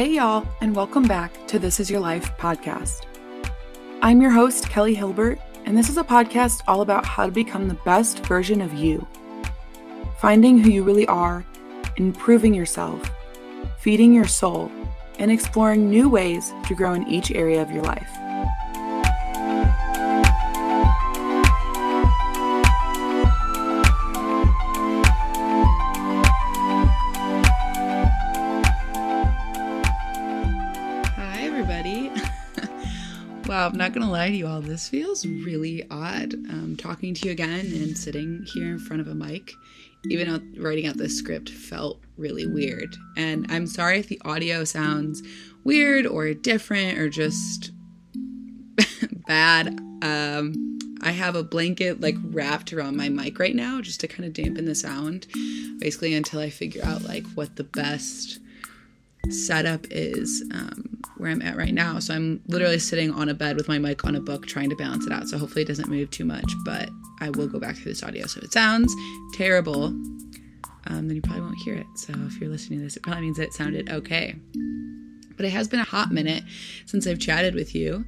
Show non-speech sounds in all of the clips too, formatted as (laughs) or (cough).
Hey, y'all, and welcome back to This Is Your Life podcast. I'm your host, Kelly Hilbert, and this is a podcast all about how to become the best version of you, finding who you really are, improving yourself, feeding your soul, and exploring new ways to grow in each area of your life. Not to lie to you all. This feels really odd um, talking to you again and sitting here in front of a mic. Even out, writing out this script felt really weird. And I'm sorry if the audio sounds weird or different or just (laughs) bad. Um, I have a blanket like wrapped around my mic right now just to kind of dampen the sound, basically until I figure out like what the best setup is um, where I'm at right now. So I'm literally sitting on a bed with my mic on a book trying to balance it out. So hopefully it doesn't move too much, but I will go back through this audio. So it sounds terrible, um, then you probably won't hear it. So if you're listening to this, it probably means it sounded okay. But it has been a hot minute since I've chatted with you.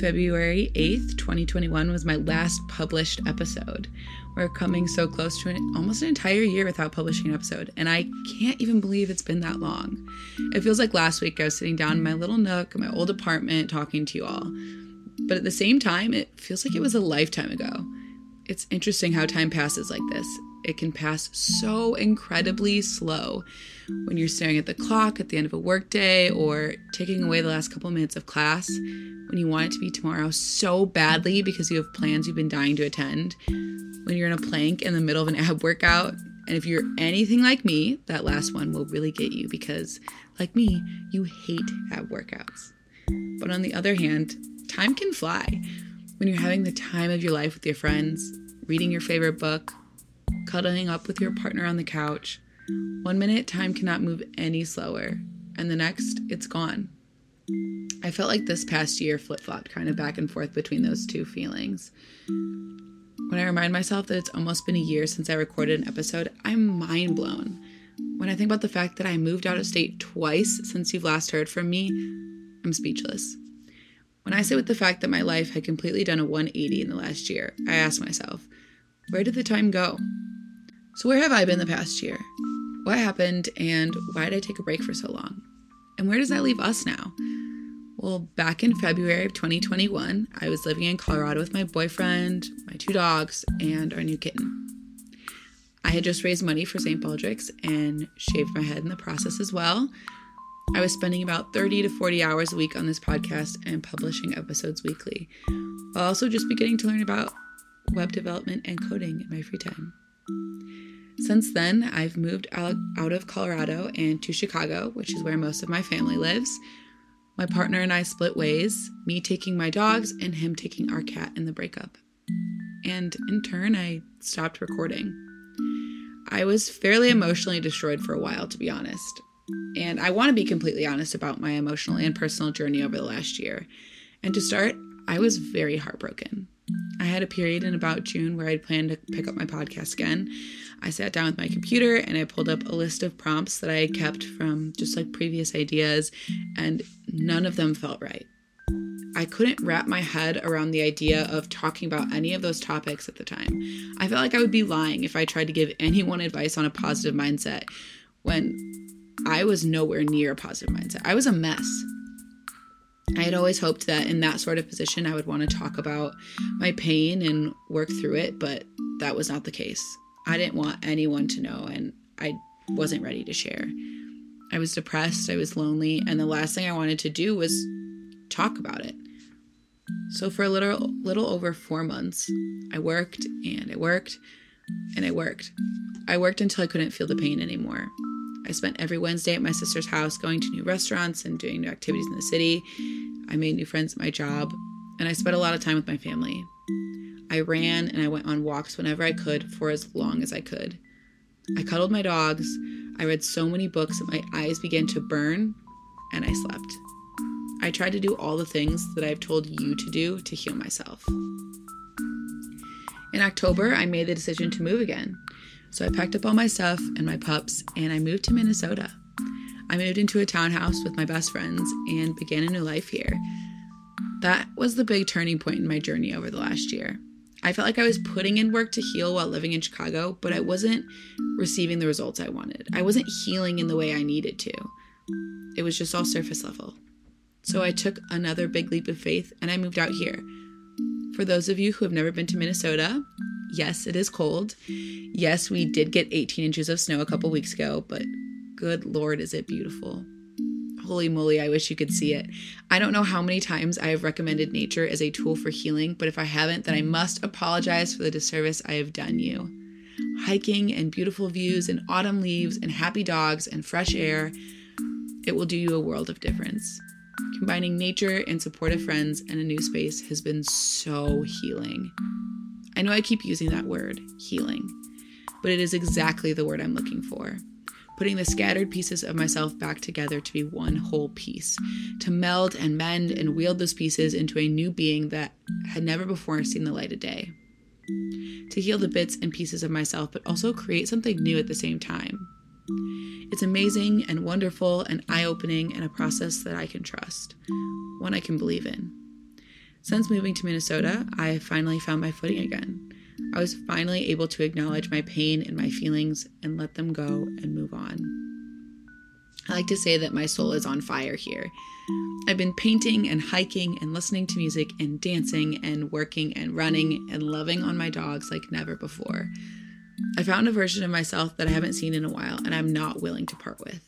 February 8th, 2021 was my last published episode. We're coming so close to an, almost an entire year without publishing an episode, and I can't even believe it's been that long. It feels like last week I was sitting down in my little nook in my old apartment talking to you all. But at the same time, it feels like it was a lifetime ago. It's interesting how time passes like this. It can pass so incredibly slow when you're staring at the clock at the end of a workday or taking away the last couple minutes of class when you want it to be tomorrow so badly because you have plans you've been dying to attend, when you're in a plank in the middle of an ab workout. And if you're anything like me, that last one will really get you because, like me, you hate ab workouts. But on the other hand, time can fly when you're having the time of your life with your friends, reading your favorite book, cuddling up with your mm-hmm. partner on the couch. One minute, time cannot move any slower, and the next, it's gone. I felt like this past year flip flopped kind of back and forth between those two feelings. When I remind myself that it's almost been a year since I recorded an episode, I'm mind blown. When I think about the fact that I moved out of state twice since you've last heard from me, I'm speechless. When I sit with the fact that my life had completely done a 180 in the last year, I ask myself, where did the time go? So, where have I been the past year? What happened, and why did I take a break for so long? And where does that leave us now? Well, back in February of 2021, I was living in Colorado with my boyfriend, my two dogs, and our new kitten. I had just raised money for St. Baldrick's and shaved my head in the process as well. I was spending about 30 to 40 hours a week on this podcast and publishing episodes weekly, while also just beginning to learn about web development and coding in my free time. Since then, I've moved out, of Colorado and to Chicago, which is where most of my family lives. My partner and I split ways, me taking my dogs and him taking our cat in the breakup. And in turn, I stopped recording. I was fairly emotionally destroyed for a while, to be honest. And I want to be completely honest about my emotional and personal journey over the last year. And to start, I was very heartbroken. I had a period in about June where I'd planned to pick up my podcast again. I sat down with my computer and I pulled up a list of prompts that I had kept from just like previous ideas, and none of them felt right. I couldn't wrap my head around the idea of talking about any of those topics at the time. I felt like I would be lying if I tried to give anyone advice on a positive mindset when I was nowhere near a positive mindset. I was a mess. I had always hoped that in that sort of position, I would want to talk about my pain and work through it, but that was not the case. I didn't want anyone to know, and I wasn't ready to share. I was depressed, I was lonely, and the last thing I wanted to do was talk about it. So for a little little over 4 months, I worked and I worked and I worked. I worked until I couldn't feel the pain anymore. I spent every Wednesday at my sister's house going to new restaurants and doing new activities in the city. I made new friends at my job, and I spent a lot of time with my family. I ran and I went on walks whenever I could for as long as I could. I cuddled my dogs. I read so many books that my eyes began to burn, and I slept. I tried to do all the things that I've told you to do to heal myself. In October, I made the decision to move again. So I packed up all my stuff and my pups and I moved to Minnesota. I moved into a townhouse with my best friends and began a new life here. That was the big turning point in my journey over the last year. I felt like I was putting in work to heal while living in Chicago, but I wasn't receiving the results I wanted. I wasn't healing in the way I needed to. It was just all surface level. So I took another big leap of faith and I moved out here. For those of you who have never been to Minnesota, yes, it is cold. Yes, we did get 18 inches of snow a couple weeks ago, but good lord, is it beautiful. Holy moly, I wish you could see it. I don't know how many times I have recommended nature as a tool for healing, but if I haven't, then I must apologize for the disservice I have done you. Hiking and beautiful views and autumn leaves and happy dogs and fresh air, it will do you a world of difference. Combining nature and supportive friends and a new space has been so healing. I know I keep using that word, healing, but it is exactly the word I'm looking for putting the scattered pieces of myself back together to be one whole piece, to meld and mend and wield those pieces into a new being that had never before seen the light of day. To heal the bits and pieces of myself, but also create something new at the same time. It's amazing and wonderful and eye opening and a process that I can trust, one I can believe in. Since moving to Minnesota, I have finally found my footing again. I was finally able to acknowledge my pain and my feelings and let them go and move on. I like to say that my soul is on fire here. I've been painting and hiking and listening to music and dancing and working and running and loving on my dogs like never before. I found a version of myself that I haven't seen in a while and I'm not willing to part with.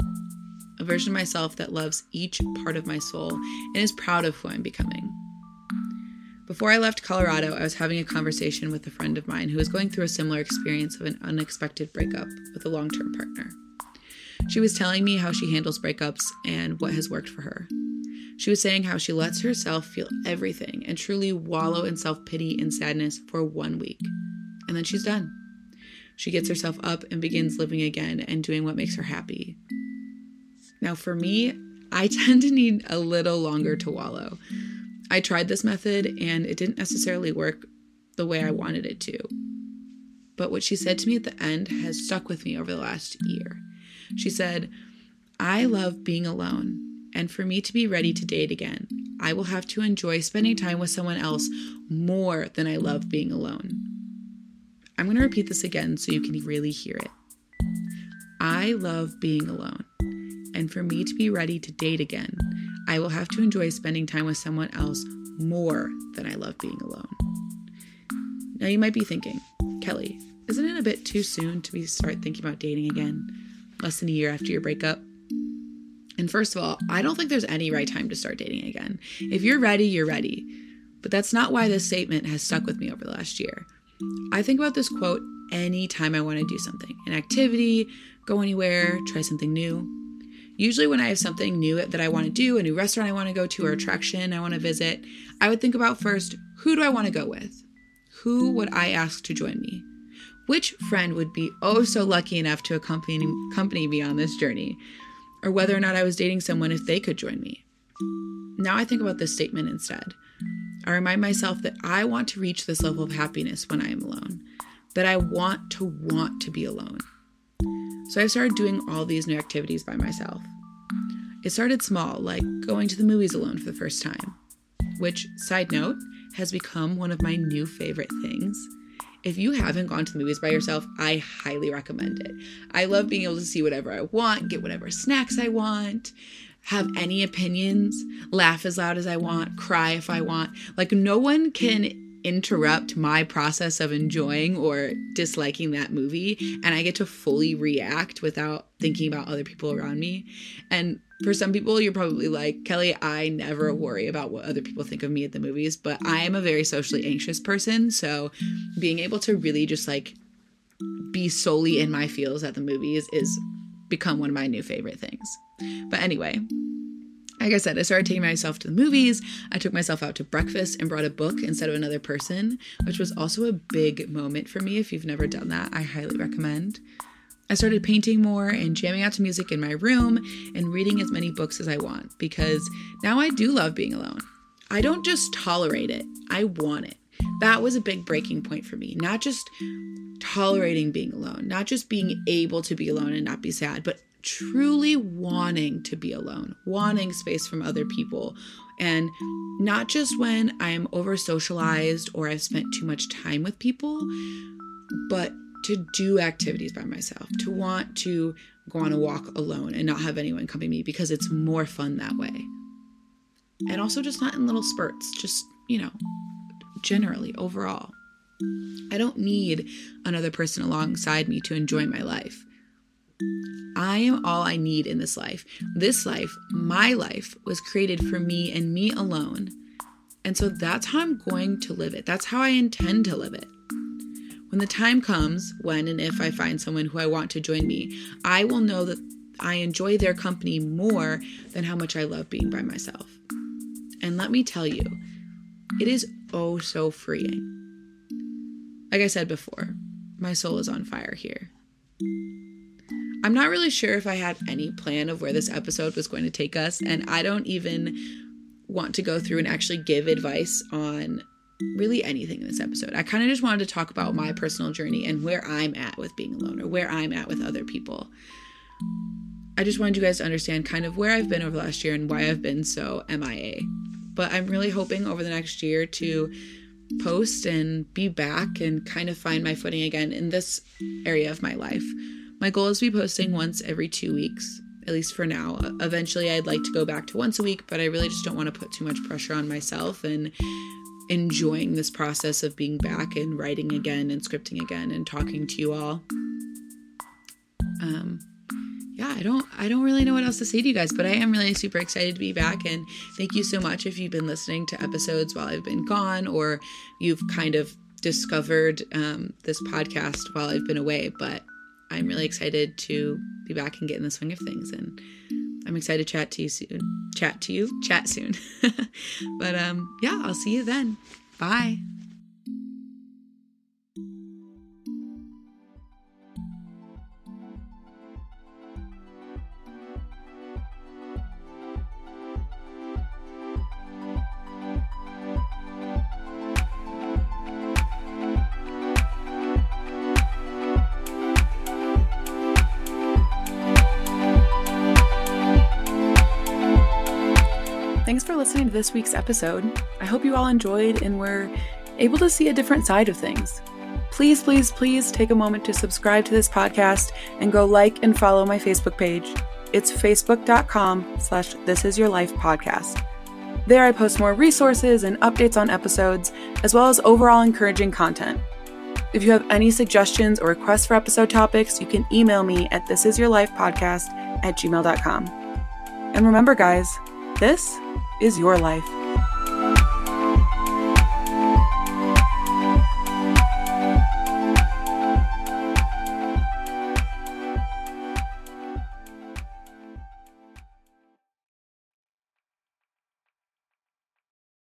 A version of myself that loves each part of my soul and is proud of who I'm becoming. Before I left Colorado, I was having a conversation with a friend of mine who was going through a similar experience of an unexpected breakup with a long term partner. She was telling me how she handles breakups and what has worked for her. She was saying how she lets herself feel everything and truly wallow in self pity and sadness for one week. And then she's done. She gets herself up and begins living again and doing what makes her happy. Now, for me, I (laughs) tend to need a little longer to wallow. I tried this method and it didn't necessarily work the way I wanted it to. But what she said to me at the end has stuck with me over the last year. She said, I love being alone, and for me to be ready to date again, I will have to enjoy spending time with someone else more than I love being alone. I'm going to repeat this again so you can really hear it. I love being alone, and for me to be ready to date again, I will have to enjoy spending time with someone else more than I love being alone. Now you might be thinking, Kelly, isn't it a bit too soon to be start thinking about dating again, less than a year after your breakup? And first of all, I don't think there's any right time to start dating again. If you're ready, you're ready. But that's not why this statement has stuck with me over the last year. I think about this quote anytime I want to do something an activity, go anywhere, try something new. Usually, when I have something new that I want to do, a new restaurant I want to go to, or attraction I want to visit, I would think about first who do I want to go with? Who would I ask to join me? Which friend would be oh so lucky enough to accompany, accompany me on this journey? Or whether or not I was dating someone if they could join me. Now I think about this statement instead. I remind myself that I want to reach this level of happiness when I am alone, that I want to want to be alone. So I started doing all these new activities by myself. It started small, like going to the movies alone for the first time, which, side note, has become one of my new favorite things. If you haven't gone to the movies by yourself, I highly recommend it. I love being able to see whatever I want, get whatever snacks I want, have any opinions, laugh as loud as I want, cry if I want. Like, no one can interrupt my process of enjoying or disliking that movie and I get to fully react without thinking about other people around me. And for some people, you're probably like, Kelly, I never worry about what other people think of me at the movies, but I am a very socially anxious person. So being able to really just like be solely in my feels at the movies is become one of my new favorite things. But anyway, like I said, I started taking myself to the movies. I took myself out to breakfast and brought a book instead of another person, which was also a big moment for me. If you've never done that, I highly recommend. I started painting more and jamming out to music in my room and reading as many books as I want because now I do love being alone. I don't just tolerate it, I want it. That was a big breaking point for me. Not just tolerating being alone, not just being able to be alone and not be sad, but truly wanting to be alone, wanting space from other people. And not just when I'm over socialized or I've spent too much time with people, but to do activities by myself, to want to go on a walk alone and not have anyone come me because it's more fun that way. And also just not in little spurts, just, you know, generally overall. I don't need another person alongside me to enjoy my life. I am all I need in this life. This life, my life, was created for me and me alone. And so that's how I'm going to live it. That's how I intend to live it. When the time comes, when and if I find someone who I want to join me, I will know that I enjoy their company more than how much I love being by myself. And let me tell you, it is oh so freeing. Like I said before, my soul is on fire here. I'm not really sure if I had any plan of where this episode was going to take us, and I don't even want to go through and actually give advice on really anything in this episode. I kind of just wanted to talk about my personal journey and where I'm at with being alone or where I'm at with other people. I just wanted you guys to understand kind of where I've been over the last year and why I've been so MIA. But I'm really hoping over the next year to post and be back and kind of find my footing again in this area of my life. My goal is to be posting once every two weeks, at least for now. Eventually, I'd like to go back to once a week, but I really just don't want to put too much pressure on myself and enjoying this process of being back and writing again and scripting again and talking to you all. Um, yeah, I don't I don't really know what else to say to you guys, but I am really super excited to be back and thank you so much if you've been listening to episodes while I've been gone or you've kind of discovered um, this podcast while I've been away. But I'm really excited to be back and get in the swing of things and I'm excited to chat to you soon. Chat to you, chat soon. (laughs) but um yeah, I'll see you then. Bye. Thanks for listening to this week's episode. I hope you all enjoyed and were able to see a different side of things. Please, please, please take a moment to subscribe to this podcast and go like and follow my Facebook page. It's facebook.com slash this is your life podcast. There I post more resources and updates on episodes, as well as overall encouraging content. If you have any suggestions or requests for episode topics, you can email me at thisisyourlifepodcast at gmail.com. And remember, guys, this is your life.